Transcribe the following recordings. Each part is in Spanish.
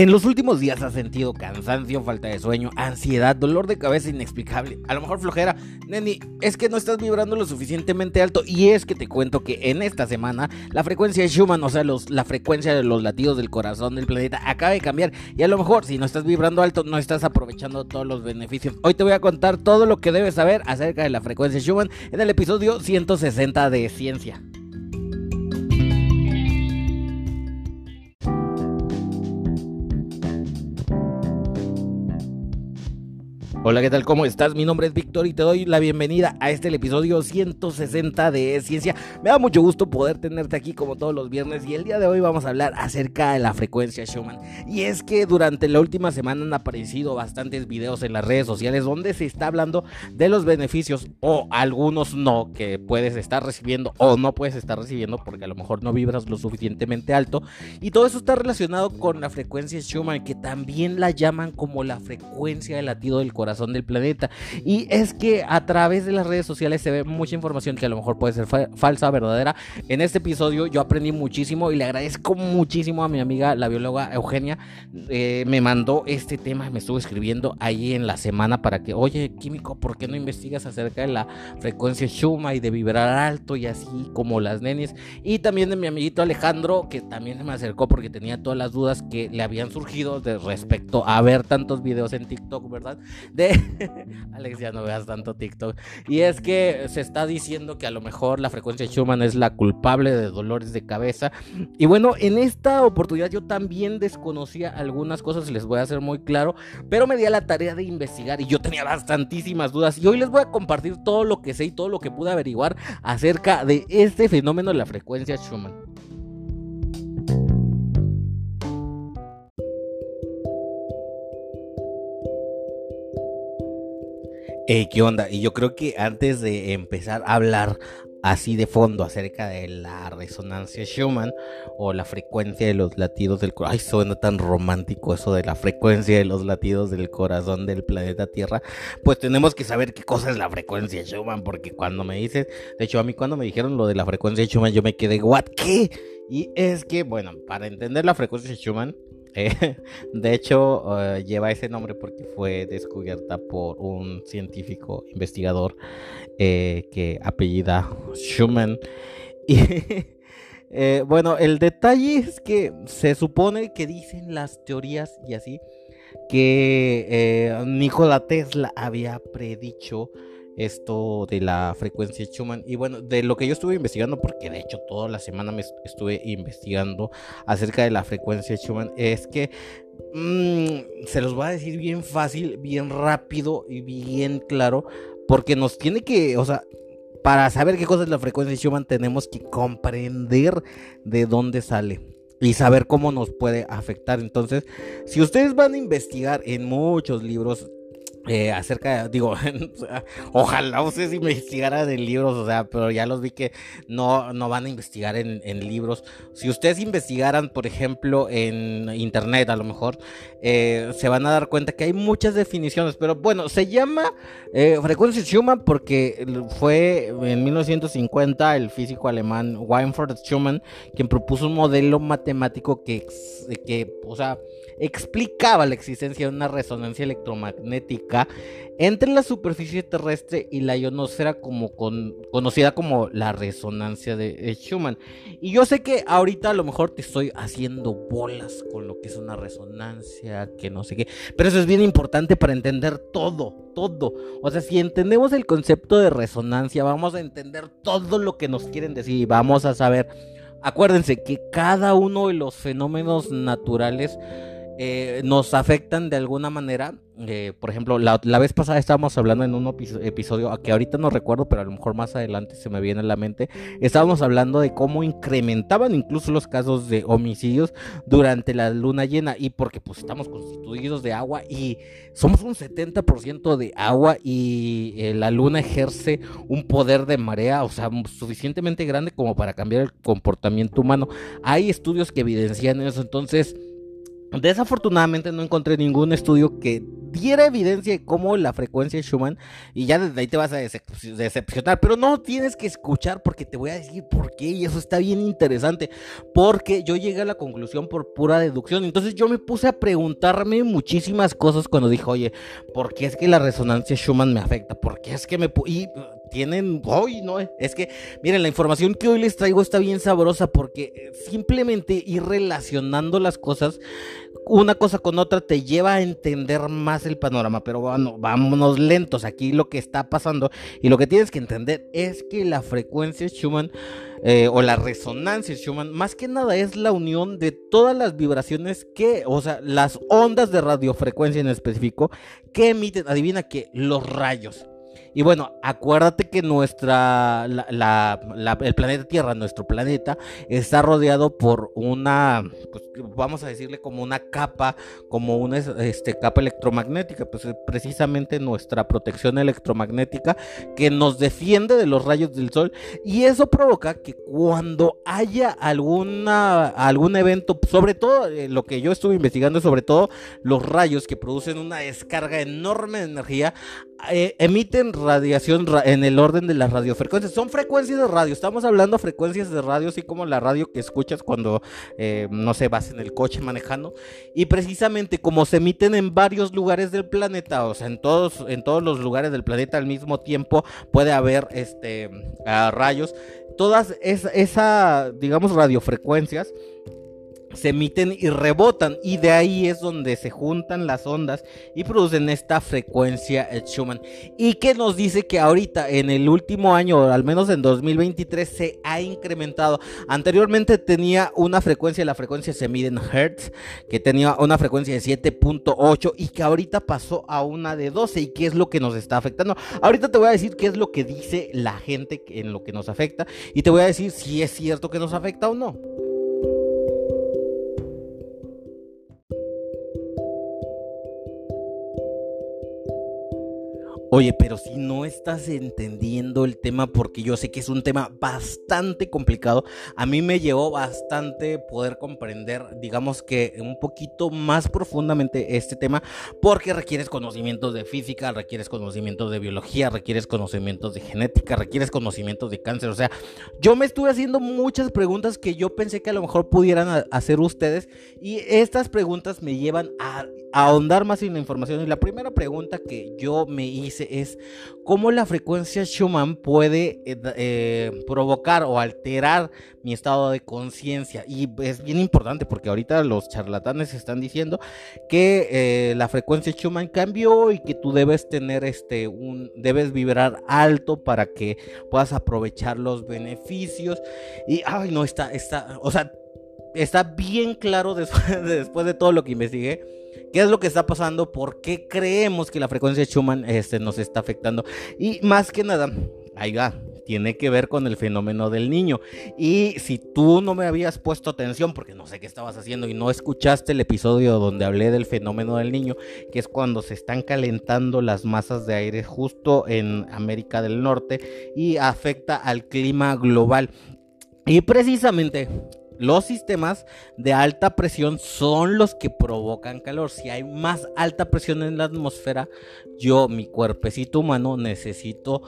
En los últimos días has sentido cansancio, falta de sueño, ansiedad, dolor de cabeza inexplicable, a lo mejor flojera. Neni, es que no estás vibrando lo suficientemente alto y es que te cuento que en esta semana la frecuencia Schumann, o sea, la frecuencia de los latidos del corazón del planeta acaba de cambiar y a lo mejor si no estás vibrando alto no estás aprovechando todos los beneficios. Hoy te voy a contar todo lo que debes saber acerca de la frecuencia Schumann en el episodio 160 de Ciencia. Hola, ¿qué tal? ¿Cómo estás? Mi nombre es Víctor y te doy la bienvenida a este episodio 160 de Ciencia. Me da mucho gusto poder tenerte aquí como todos los viernes y el día de hoy vamos a hablar acerca de la frecuencia Schumann. Y es que durante la última semana han aparecido bastantes videos en las redes sociales donde se está hablando de los beneficios o algunos no que puedes estar recibiendo o no puedes estar recibiendo porque a lo mejor no vibras lo suficientemente alto. Y todo eso está relacionado con la frecuencia Schumann que también la llaman como la frecuencia del latido del corazón del planeta. Y es que a través de las redes sociales se ve mucha información que a lo mejor puede ser falsa, verdadera. En este episodio yo aprendí muchísimo y le agradezco muchísimo a mi amiga, la bióloga Eugenia. Eh, me mandó este tema, me estuvo escribiendo ahí en la semana para que, oye, químico, ¿por qué no investigas acerca de la frecuencia Schumann y de vibrar alto y así como las nenes? Y también de mi amiguito Alejandro, que también se me acercó porque tenía todas las dudas que le habían surgido de respecto a ver tantos videos en TikTok, ¿verdad? Alex, ya no veas tanto TikTok. Y es que se está diciendo que a lo mejor la frecuencia Schumann es la culpable de dolores de cabeza. Y bueno, en esta oportunidad yo también desconocía algunas cosas, les voy a hacer muy claro, pero me di a la tarea de investigar y yo tenía bastantísimas dudas. Y hoy les voy a compartir todo lo que sé y todo lo que pude averiguar acerca de este fenómeno de la frecuencia Schumann. ¿Qué onda? Y yo creo que antes de empezar a hablar así de fondo acerca de la resonancia Schumann o la frecuencia de los latidos del corazón. Ay, suena tan romántico eso de la frecuencia de los latidos del corazón del planeta Tierra. Pues tenemos que saber qué cosa es la frecuencia Schumann, porque cuando me dices, de hecho a mí cuando me dijeron lo de la frecuencia Schumann, yo me quedé, ¿what? ¿Qué? Y es que, bueno, para entender la frecuencia Schumann, eh, de hecho, eh, lleva ese nombre porque fue descubierta por un científico investigador eh, que apellida Schumann. Y bueno, el detalle es que se supone que dicen las teorías y así que Nikola Tesla había predicho esto de la frecuencia Schumann. Y bueno, de lo que yo estuve investigando, porque de hecho toda la semana me estuve investigando acerca de la frecuencia Schumann, es que mm, se los voy a decir bien fácil, bien rápido y bien claro, porque nos tiene que, o sea, para saber qué cosa es la frecuencia Schumann tenemos que comprender de dónde sale y saber cómo nos puede afectar. Entonces, si ustedes van a investigar en muchos libros, eh, acerca, digo, ojalá ustedes investigaran en libros, o sea, pero ya los vi que no, no van a investigar en, libros. Si ustedes investigaran, por ejemplo, en internet, a lo mejor, eh, se van a dar cuenta que hay muchas definiciones, pero bueno, se llama eh, frecuencia Schumann porque fue en 1950 el físico alemán Weinfurt Schumann quien propuso un modelo matemático que, que o sea, explicaba la existencia de una resonancia electromagnética entre la superficie terrestre y la ionosfera como conocida como la resonancia de Schumann. Y yo sé que ahorita a lo mejor te estoy haciendo bolas con lo que es una resonancia, que no sé qué, pero eso es bien importante para entender todo, todo. O sea, si entendemos el concepto de resonancia, vamos a entender todo lo que nos quieren decir y vamos a saber Acuérdense que cada uno de los fenómenos naturales eh, nos afectan de alguna manera. Eh, por ejemplo, la, vez pasada estábamos hablando en un episodio que ahorita no recuerdo, pero a lo mejor más adelante se me viene a la mente. Estábamos hablando de cómo incrementaban incluso los casos de homicidios durante la luna llena. Y porque pues estamos constituidos de agua y somos un 70% de agua y eh, la luna ejerce un poder de marea, o sea, suficientemente grande como para cambiar el comportamiento humano. Hay estudios que evidencian eso, entonces Desafortunadamente no encontré ningún estudio que diera evidencia de cómo la frecuencia de Schumann, y ya desde ahí te vas a decepcionar, pero no tienes que escuchar porque te voy a decir por qué, y eso está bien interesante, porque yo llegué a la conclusión por pura deducción, entonces yo me puse a preguntarme muchísimas cosas cuando dije, oye, ¿por qué es que la resonancia Schumann me afecta? ¿Por qué es que me... Y tienen hoy, ¿no? Es que, miren, la información que hoy les traigo está bien sabrosa porque eh, simplemente ir relacionando las cosas, una cosa con otra, te lleva a entender más el panorama. Pero bueno, vámonos lentos. Aquí lo que está pasando y lo que tienes que entender es que la frecuencia Schumann eh, o la resonancia Schumann, más que nada es la unión de todas las vibraciones que, o sea, las ondas de radiofrecuencia en específico, que emiten, adivina que, los rayos. Y bueno, acuérdate que nuestra, el planeta Tierra, nuestro planeta, está rodeado por una, pues, vamos a decirle como una capa, como una este, capa electromagnética, pues precisamente nuestra protección electromagnética que nos defiende de los rayos del sol. Y eso provoca que cuando haya alguna, algún evento, sobre todo eh, lo que yo estuve investigando, sobre todo los rayos que producen una descarga enorme de energía, eh, emiten radiación en el orden de las radiofrecuencias. Son frecuencias de radio. Estamos hablando de frecuencias de radio, así como la radio que escuchas cuando, eh, no sé, vas en el coche manejando. Y precisamente como se emiten en varios lugares del planeta, o sea, en todos, en todos los lugares del planeta al mismo tiempo, puede haber este, rayos. Todas esas, digamos, radiofrecuencias se emiten y rebotan y de ahí es donde se juntan las ondas y producen esta frecuencia Schumann. Y que nos dice que ahorita en el último año al menos en 2023 se ha incrementado anteriormente tenía una frecuencia la frecuencia se mide en hertz que tenía una frecuencia de 7.8 y que ahorita pasó a una de 12 y qué es lo que nos está afectando. Ahorita te voy a decir qué es lo que dice la gente en lo que nos afecta y te voy a decir si es cierto que nos afecta o no Oye, pero si no estás entendiendo el tema, porque yo sé que es un tema bastante complicado, a mí me llevó bastante poder comprender, digamos que un poquito más profundamente este tema, porque requieres conocimientos de física, requieres conocimientos de biología, requieres conocimientos de genética, requieres conocimientos de cáncer. O sea, yo me estuve haciendo muchas preguntas que yo pensé que a lo mejor pudieran hacer ustedes, y estas preguntas me llevan a, ahondar más en la información. Y la primera pregunta que yo me hice, es cómo la frecuencia Schumann puede eh, eh, provocar o alterar mi estado de conciencia. Y es bien importante porque ahorita los charlatanes están diciendo que eh, la frecuencia Schumann cambió y que tú debes tener este un debes vibrar alto para que puedas aprovechar los beneficios. Y ay, no está está, o sea, está bien claro después, después de todo lo que investigué ¿Qué es lo que está pasando? ¿Por qué creemos que la frecuencia de Schumann este, nos está afectando? Y más que nada, ahí va, tiene que ver con el fenómeno del niño. Y si tú no me habías puesto atención, porque no sé qué estabas haciendo y no escuchaste el episodio donde hablé del fenómeno del niño, que es cuando se están calentando las masas de aire justo en América del Norte y afecta al clima global. Y precisamente los sistemas de alta presión son los que provocan calor. Si hay más alta presión en la atmósfera, yo, mi cuerpecito humano, necesito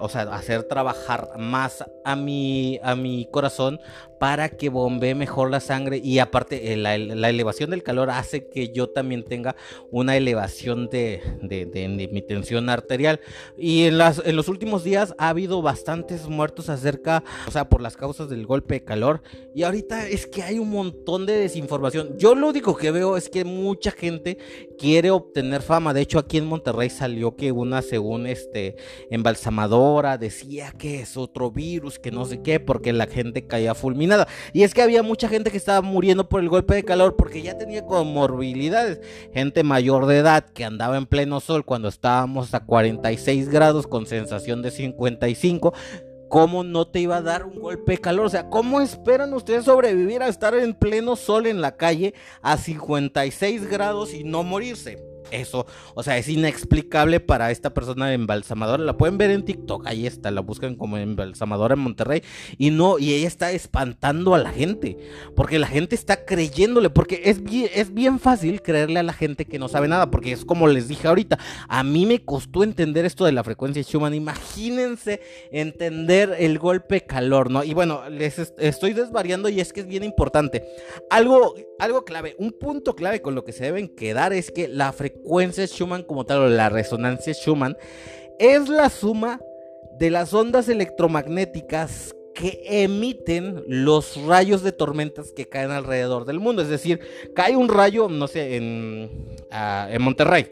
o sea, hacer trabajar más a mi, a mi corazón para que bombee mejor la sangre y aparte eh, la, elevación del calor hace que yo también tenga una elevación de, de, mi tensión arterial. Y en, las, en los últimos días ha habido bastantes muertos acerca, o sea, por las causas del golpe de calor. Y ahorita es que hay un montón de desinformación. Yo lo único que veo es que mucha gente quiere obtener fama, de hecho aquí en Monterrey salió que una según este embalsamadora decía que es otro virus, que no sé qué, porque la gente caía fulminada nada. Y es que había mucha gente que estaba muriendo por el golpe de calor porque ya tenía comorbilidades. Gente mayor de edad que andaba en pleno sol cuando estábamos a 46 grados con sensación de 55. ¿Cómo no te iba a dar un golpe de calor? O sea, ¿cómo esperan ustedes sobrevivir a estar en pleno sol en la calle a 56 grados y no morirse? Eso, o sea, es inexplicable para esta persona embalsamadora. La pueden ver en TikTok, ahí está, la buscan como embalsamadora en Monterrey. Y no, y ella está espantando a la gente, porque la gente está creyéndole, porque es bien, es bien fácil creerle a la gente que no sabe nada, porque es como les dije ahorita, a mí me costó entender esto de la frecuencia Schumann. Imagínense entender el golpe calor, ¿no? Y bueno, les estoy desvariando y es que es bien importante. Algo, algo clave, un punto clave con lo que se deben quedar es que la frecuencia Schumann como tal o la resonancia Schumann es la suma de las ondas electromagnéticas que emiten los rayos de tormentas que caen alrededor del mundo. Es decir, cae un rayo, no sé, en, ah, en Monterrey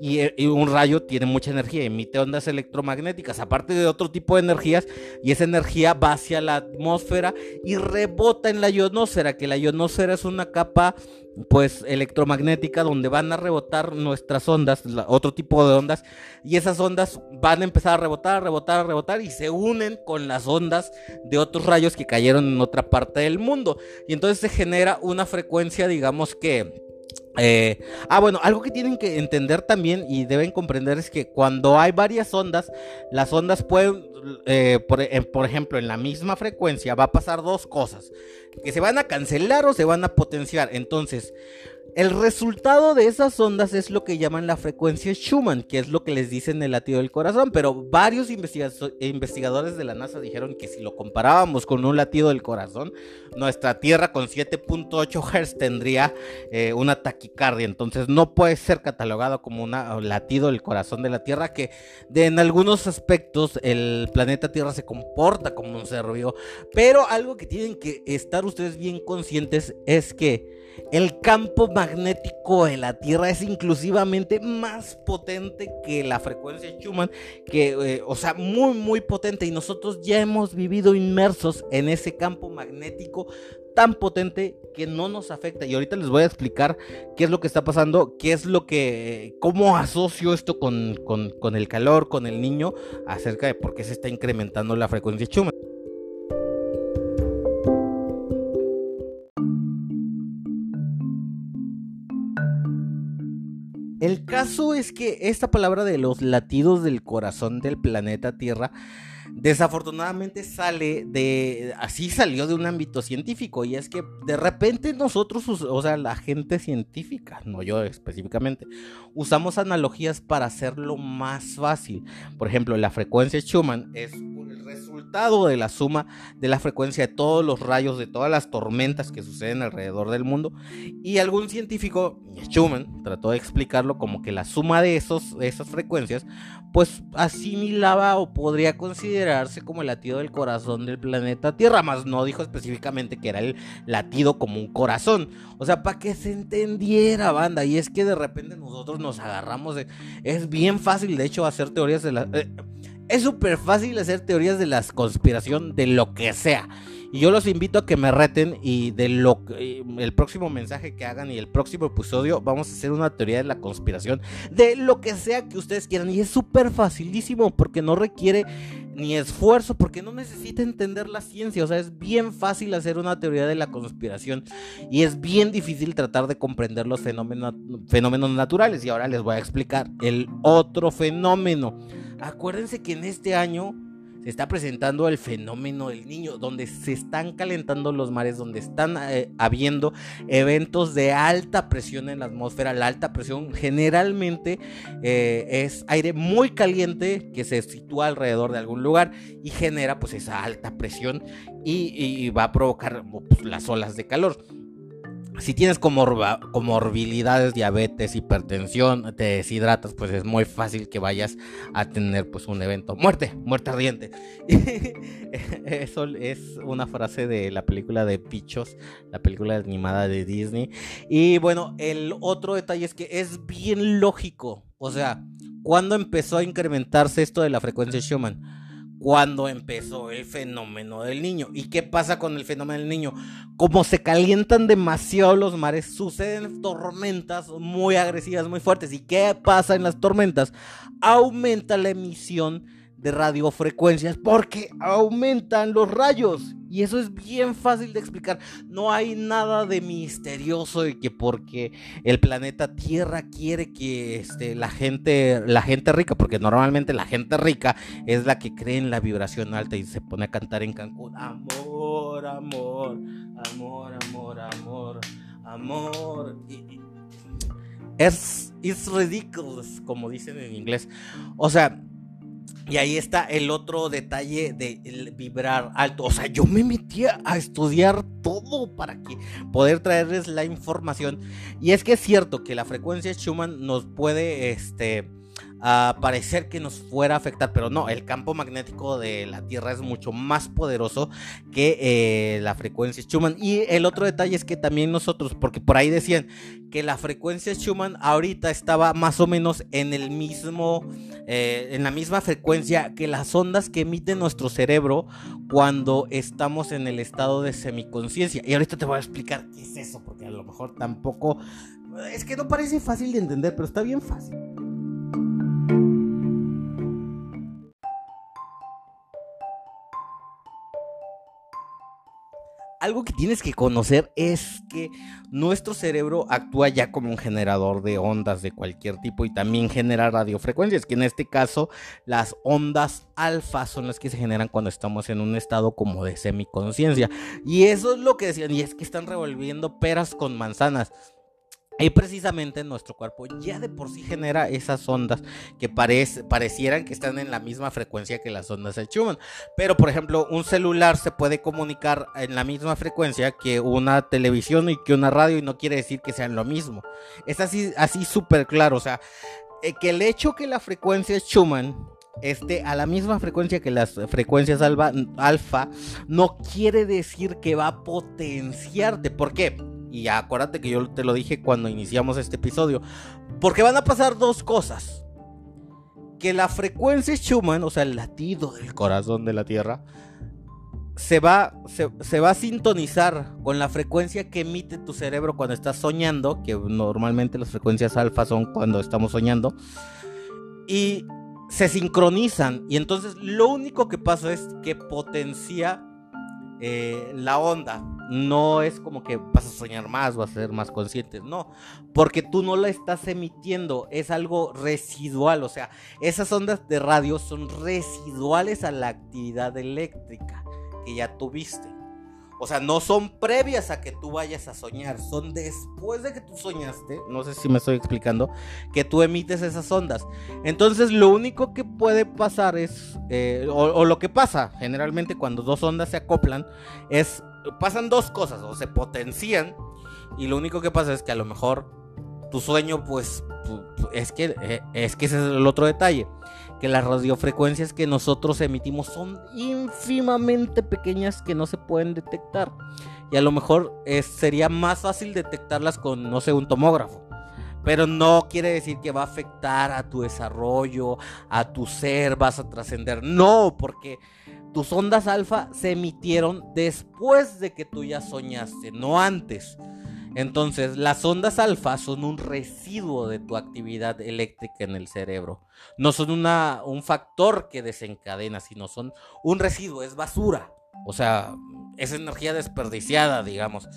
eh, y, un rayo tiene mucha energía, emite ondas electromagnéticas, aparte de otro tipo de energías, y esa energía va hacia la atmósfera y rebota en la ionosfera, que la ionosfera es una capa pues electromagnética donde van a rebotar nuestras ondas, otro tipo de ondas, y esas ondas van a empezar a rebotar, a rebotar, a rebotar y se unen con las ondas de otros rayos que cayeron en otra parte del mundo. Y entonces se genera una frecuencia, digamos que eh, ah, bueno, algo que tienen que entender también y deben comprender es que cuando hay varias ondas, las ondas pueden, eh, por, por, ejemplo, en la misma frecuencia va a pasar dos cosas, que se van a cancelar o se van a potenciar. Entonces, el resultado de esas ondas es lo que llaman la frecuencia Schumann, que es lo que les dicen el latido del corazón, pero varios investigadores de la NASA dijeron que si lo comparábamos con un latido del corazón, nuestra Tierra con 7.8 Hz tendría eh, una taquicardia, entonces no puede ser catalogado como un latido del corazón de la Tierra, que en algunos aspectos el planeta Tierra se comporta como un ser vivo, pero algo que tienen que estar ustedes bien conscientes es que el campo magnético de la Tierra es inclusivamente más potente que la frecuencia Schumann, que, eh, o sea, muy, muy potente. Y nosotros ya hemos vivido inmersos en ese campo magnético tan potente que no nos afecta. Y ahorita les voy a explicar qué es lo que está pasando, qué es lo que, cómo asocio esto con, con el calor, con el niño, acerca de por qué se está incrementando la frecuencia Schumann. Caso es que esta palabra de los latidos del corazón del planeta Tierra desafortunadamente sale de, así salió de un ámbito científico y es que de repente nosotros, o sea, la gente científica, no yo específicamente, usamos analogías para hacerlo más fácil. Por ejemplo, la frecuencia Schumann es de la suma de la frecuencia de todos los rayos, de todas las tormentas que suceden alrededor del mundo. Y algún científico, Schumann, trató de explicarlo como que la suma de esos, esas frecuencias, pues asimilaba o podría considerarse como el latido del corazón del planeta Tierra, más no dijo específicamente que era el latido como un corazón. O sea, para que se entendiera, banda. Y es que de repente nosotros nos agarramos de... Es bien fácil, de hecho, hacer teorías de la... Eh, es súper fácil hacer teorías de la conspiración de lo que sea. Y yo los invito a que me reten y de lo el próximo mensaje que hagan y el próximo episodio vamos a hacer una teoría de la conspiración de lo que sea que ustedes quieran. Y es súper facilísimo porque no requiere ni esfuerzo, porque no necesita entender la ciencia. O sea, es bien fácil hacer una teoría de la conspiración y es bien difícil tratar de comprender los fenómenos naturales. Y ahora les voy a explicar el otro fenómeno. Acuérdense que en este año se está presentando el fenómeno del niño, donde se están calentando los mares, donde están eh, habiendo eventos de alta presión en la atmósfera. La alta presión generalmente eh, es aire muy caliente que se sitúa alrededor de algún lugar y genera pues esa alta presión y, va a provocar pues, las olas de calor si tienes comorbilidades, diabetes, hipertensión, te deshidratas, pues es muy fácil que vayas a tener pues un evento. Muerte, muerte ardiente. Eso es una frase de la película de Pichos, la película animada de Disney. Y bueno, el otro detalle es que es bien lógico. O sea, ¿cuándo empezó a incrementarse esto de la frecuencia Schumann? Cuando empezó el fenómeno del niño. ¿Y qué pasa con el fenómeno del niño? Como se calientan demasiado los mares, suceden tormentas muy agresivas, muy fuertes. ¿Y qué pasa en las tormentas? Aumenta la emisión de radiofrecuencias porque aumentan los rayos. Y eso es bien fácil de explicar. No hay nada de misterioso de que porque el planeta Tierra quiere que este, la gente, la gente rica, porque normalmente la gente rica es la que cree en la vibración alta y se pone a cantar en Cancún. Amor, amor, amor, amor, amor, amor. es it's ridiculous, como dicen en inglés. O sea, y ahí está el otro detalle de vibrar alto. O sea, yo me metía a estudiar todo para que poder traerles la información. Y es que es cierto que la frecuencia Schumann nos puede, este, a parecer que nos fuera a afectar, pero no, el campo magnético de la Tierra es mucho más poderoso que eh, la frecuencia Schumann. Y el otro detalle es que también nosotros, porque por ahí decían que la frecuencia Schumann ahorita estaba más o menos en el mismo, eh, en la misma frecuencia que las ondas que emite nuestro cerebro cuando estamos en el estado de semiconciencia. Y ahorita te voy a explicar qué es eso, porque a lo mejor tampoco, es que no parece fácil de entender, pero está bien fácil. Algo que tienes que conocer es que nuestro cerebro actúa ya como un generador de ondas de cualquier tipo y también genera radiofrecuencias, que en este caso las ondas alfa son las que se generan cuando estamos en un estado como de semiconciencia. Y eso es lo que decían, y es que están revolviendo peras con manzanas. Y precisamente nuestro cuerpo ya de por sí genera esas ondas que parecieran que están en la misma frecuencia que las ondas de Schumann. Pero, por ejemplo, un celular se puede comunicar en la misma frecuencia que una televisión y que una radio y no quiere decir que sean lo mismo. Es así, así súper claro. O sea, eh, que el hecho que la frecuencia Schumann esté a la misma frecuencia que las frecuencias alfa, alfa no quiere decir que va a potenciarte. ¿Por qué? Y acuérdate que yo te lo dije cuando iniciamos este episodio. Porque van a pasar dos cosas. Que la frecuencia Schumann, o sea, el latido del corazón de la Tierra, se va, se, va a sintonizar con la frecuencia que emite tu cerebro cuando estás soñando, que normalmente las frecuencias alfa son cuando estamos soñando, y se sincronizan. Y entonces lo único que pasa es que potencia eh, la onda no es como que vas a soñar más, vas a ser más consciente, no, porque tú no la estás emitiendo, es algo residual, o sea, esas ondas de radio son residuales a la actividad eléctrica que ya tuviste. O sea, no son previas a que tú vayas a soñar, son después de que tú soñaste, no sé si me estoy explicando, que tú emites esas ondas. Entonces lo único que puede pasar es, eh, o, lo que pasa generalmente cuando dos ondas se acoplan, es, pasan dos cosas, o se potencian, y lo único que pasa es que a lo mejor tu sueño, pues, es que, eh, es que ese es el otro detalle que las radiofrecuencias que nosotros emitimos son ínfimamente pequeñas que no se pueden detectar. Y a lo mejor sería más fácil detectarlas con, no sé, un tomógrafo. Pero no quiere decir que va a afectar a tu desarrollo, a tu ser, vas a trascender. No, porque tus ondas alfa se emitieron después de que tú ya soñaste, no antes. Entonces, las ondas alfa son un residuo de tu actividad eléctrica en el cerebro. No son una, un factor que desencadena, sino son un residuo, es basura. O sea, es energía desperdiciada, digamos.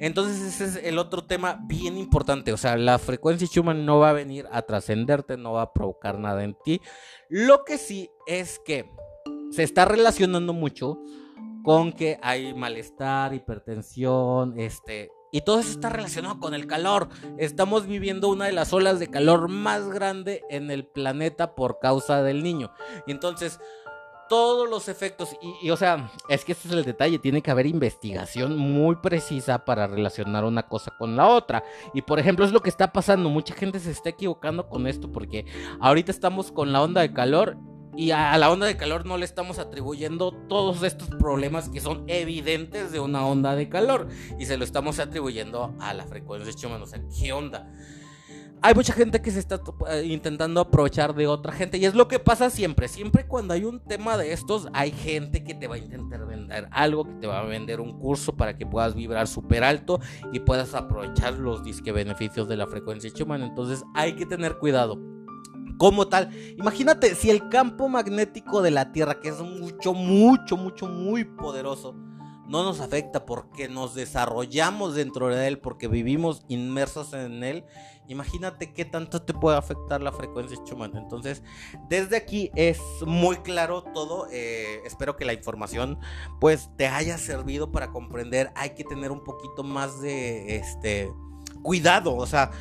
Entonces ese es el otro tema bien importante. O sea, la frecuencia Schumann no va a venir a trascenderte, no va a provocar nada en ti. Lo que sí es que se está relacionando mucho con que hay malestar, hipertensión, este, y todo eso está relacionado con el calor. Estamos viviendo una de las olas de calor más grande en el planeta por causa del niño. Y entonces, todos los efectos, y, o sea, es que ese es el detalle, tiene que haber investigación muy precisa para relacionar una cosa con la otra. Y por ejemplo, es lo que está pasando, mucha gente se está equivocando con esto porque ahorita estamos con la onda de calor y a la onda de calor no le estamos atribuyendo todos estos problemas que son evidentes de una onda de calor. Y se lo estamos atribuyendo a la frecuencia Schumann. O sea, ¿qué onda? Hay mucha gente que se está eh, intentando aprovechar de otra gente. Y es lo que pasa siempre. Siempre cuando hay un tema de estos, hay gente que te va a intentar vender algo, que te va a vender un curso para que puedas vibrar súper alto y puedas aprovechar los disque beneficios de la frecuencia Schumann. Entonces hay que tener cuidado como tal. Imagínate si el campo magnético de la Tierra, que es mucho, mucho, mucho, muy poderoso, no nos afecta porque nos desarrollamos dentro de él, porque vivimos inmersos en él, imagínate qué tanto te puede afectar la frecuencia Schumann. Entonces, desde aquí es muy claro todo. Eh, espero que la información pues te haya servido para comprender. Hay que tener un poquito más de este cuidado, o sea,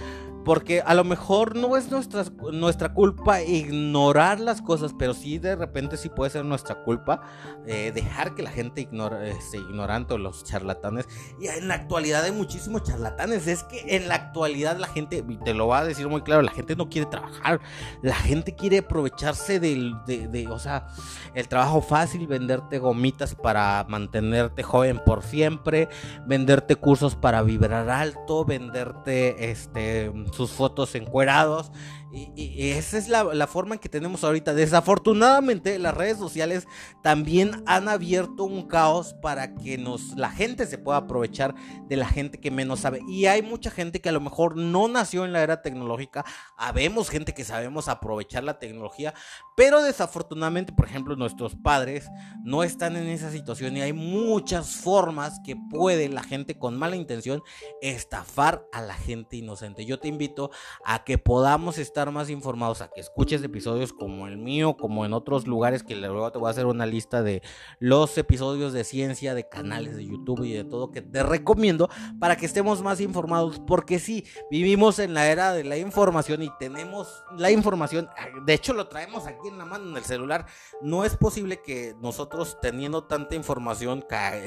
porque a lo mejor no es nuestra, nuestra culpa ignorar las cosas, pero sí de repente sí puede ser nuestra culpa eh, dejar que la gente ignore, este, ignorante los charlatanes. Y en la actualidad hay muchísimos charlatanes. Es que en la actualidad la gente, te lo va a decir muy claro, la gente no quiere trabajar. La gente quiere aprovecharse del, de, de, o sea, el trabajo fácil, venderte gomitas para mantenerte joven por siempre, venderte cursos para vibrar alto, venderte este sus fotos encuerados y, esa es la, forma en que tenemos ahorita. Desafortunadamente, las redes sociales también han abierto un caos para que nos, la gente se pueda aprovechar de la gente que menos sabe. Y hay mucha gente que a lo mejor no nació en la era tecnológica. Habemos gente que sabemos aprovechar la tecnología. Pero desafortunadamente, por ejemplo, nuestros padres no están en esa situación. Y hay muchas formas que puede la gente con mala intención estafar a la gente inocente. Yo te invito a que podamos estar más informados, a que escuches episodios como el mío, como en otros lugares que luego te voy a hacer una lista de los episodios de ciencia, de canales de YouTube y de todo que te recomiendo para que estemos más informados, porque sí, vivimos en la era de la información y tenemos la información, de hecho lo traemos aquí en la mano, en el celular, no es posible que nosotros teniendo tanta información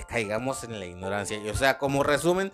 caigamos en la ignorancia, o sea, como resumen,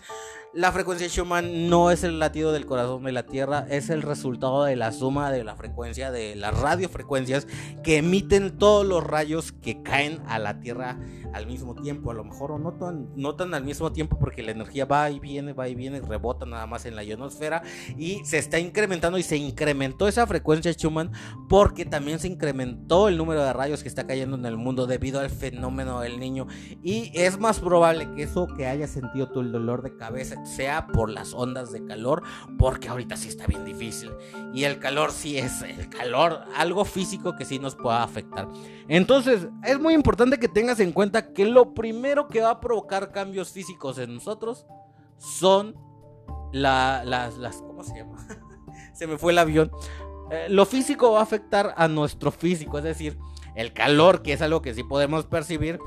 la frecuencia Schumann no es el latido del corazón de la Tierra, es el resultado de la suma de la frecuencia de las radiofrecuencias que emiten todos los rayos que caen a la Tierra al mismo tiempo, a lo mejor o no tan, no tan al mismo tiempo porque la energía va y viene, va y viene, rebota nada más en la ionosfera y se está incrementando y se incrementó esa frecuencia Schumann porque también se incrementó el número de rayos que está cayendo en el mundo debido al fenómeno del niño y es más probable que eso que haya sentido tú el dolor de cabeza sea por las ondas de calor, porque ahorita sí está bien difícil. Y el calor sí es el calor, algo físico que sí nos pueda afectar. Entonces, es muy importante que tengas en cuenta que lo primero que va a provocar cambios físicos en nosotros son las, las, ¿cómo se llama? se me fue el avión. Eh, lo físico va a afectar a nuestro físico, es decir, el calor, que es algo que sí podemos percibir,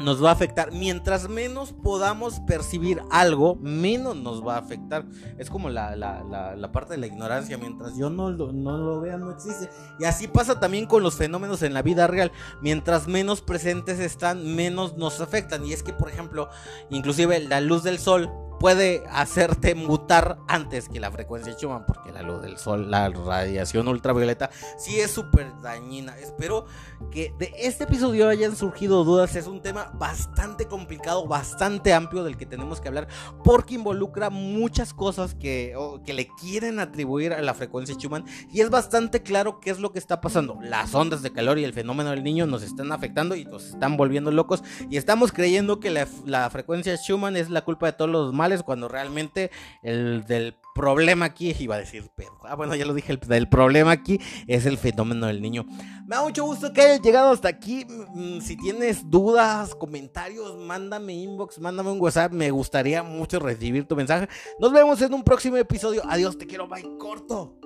nos va a afectar. Mientras menos podamos percibir algo, menos nos va a afectar. Es como la, parte de la ignorancia. Mientras yo no lo, no lo vea, no existe. Y así pasa también con los fenómenos en la vida real. Mientras menos presentes están, menos nos afectan. Y es que, por ejemplo, inclusive la luz del sol puede hacerte mutar antes que la frecuencia Schumann, porque la luz del sol, la radiación ultravioleta, sí es súper dañina. Espero que de este episodio hayan surgido dudas. Es un tema bastante complicado, bastante amplio del que tenemos que hablar, porque involucra muchas cosas que, que le quieren atribuir a la frecuencia Schumann. Y es bastante claro qué es lo que está pasando. Las ondas de calor y el fenómeno del niño nos están afectando y nos están volviendo locos. Y estamos creyendo que la, la frecuencia Schumann es la culpa de todos los males cuando realmente el del problema aquí, iba a decir, pero, ah, bueno, ya lo dije, el, el, problema aquí es el fenómeno del niño. Me da mucho gusto que hayas llegado hasta aquí. Mm, si tienes dudas, comentarios, mándame inbox, mándame un WhatsApp. Me gustaría mucho recibir tu mensaje. Nos vemos en un próximo episodio. Adiós, te quiero, bye, corto.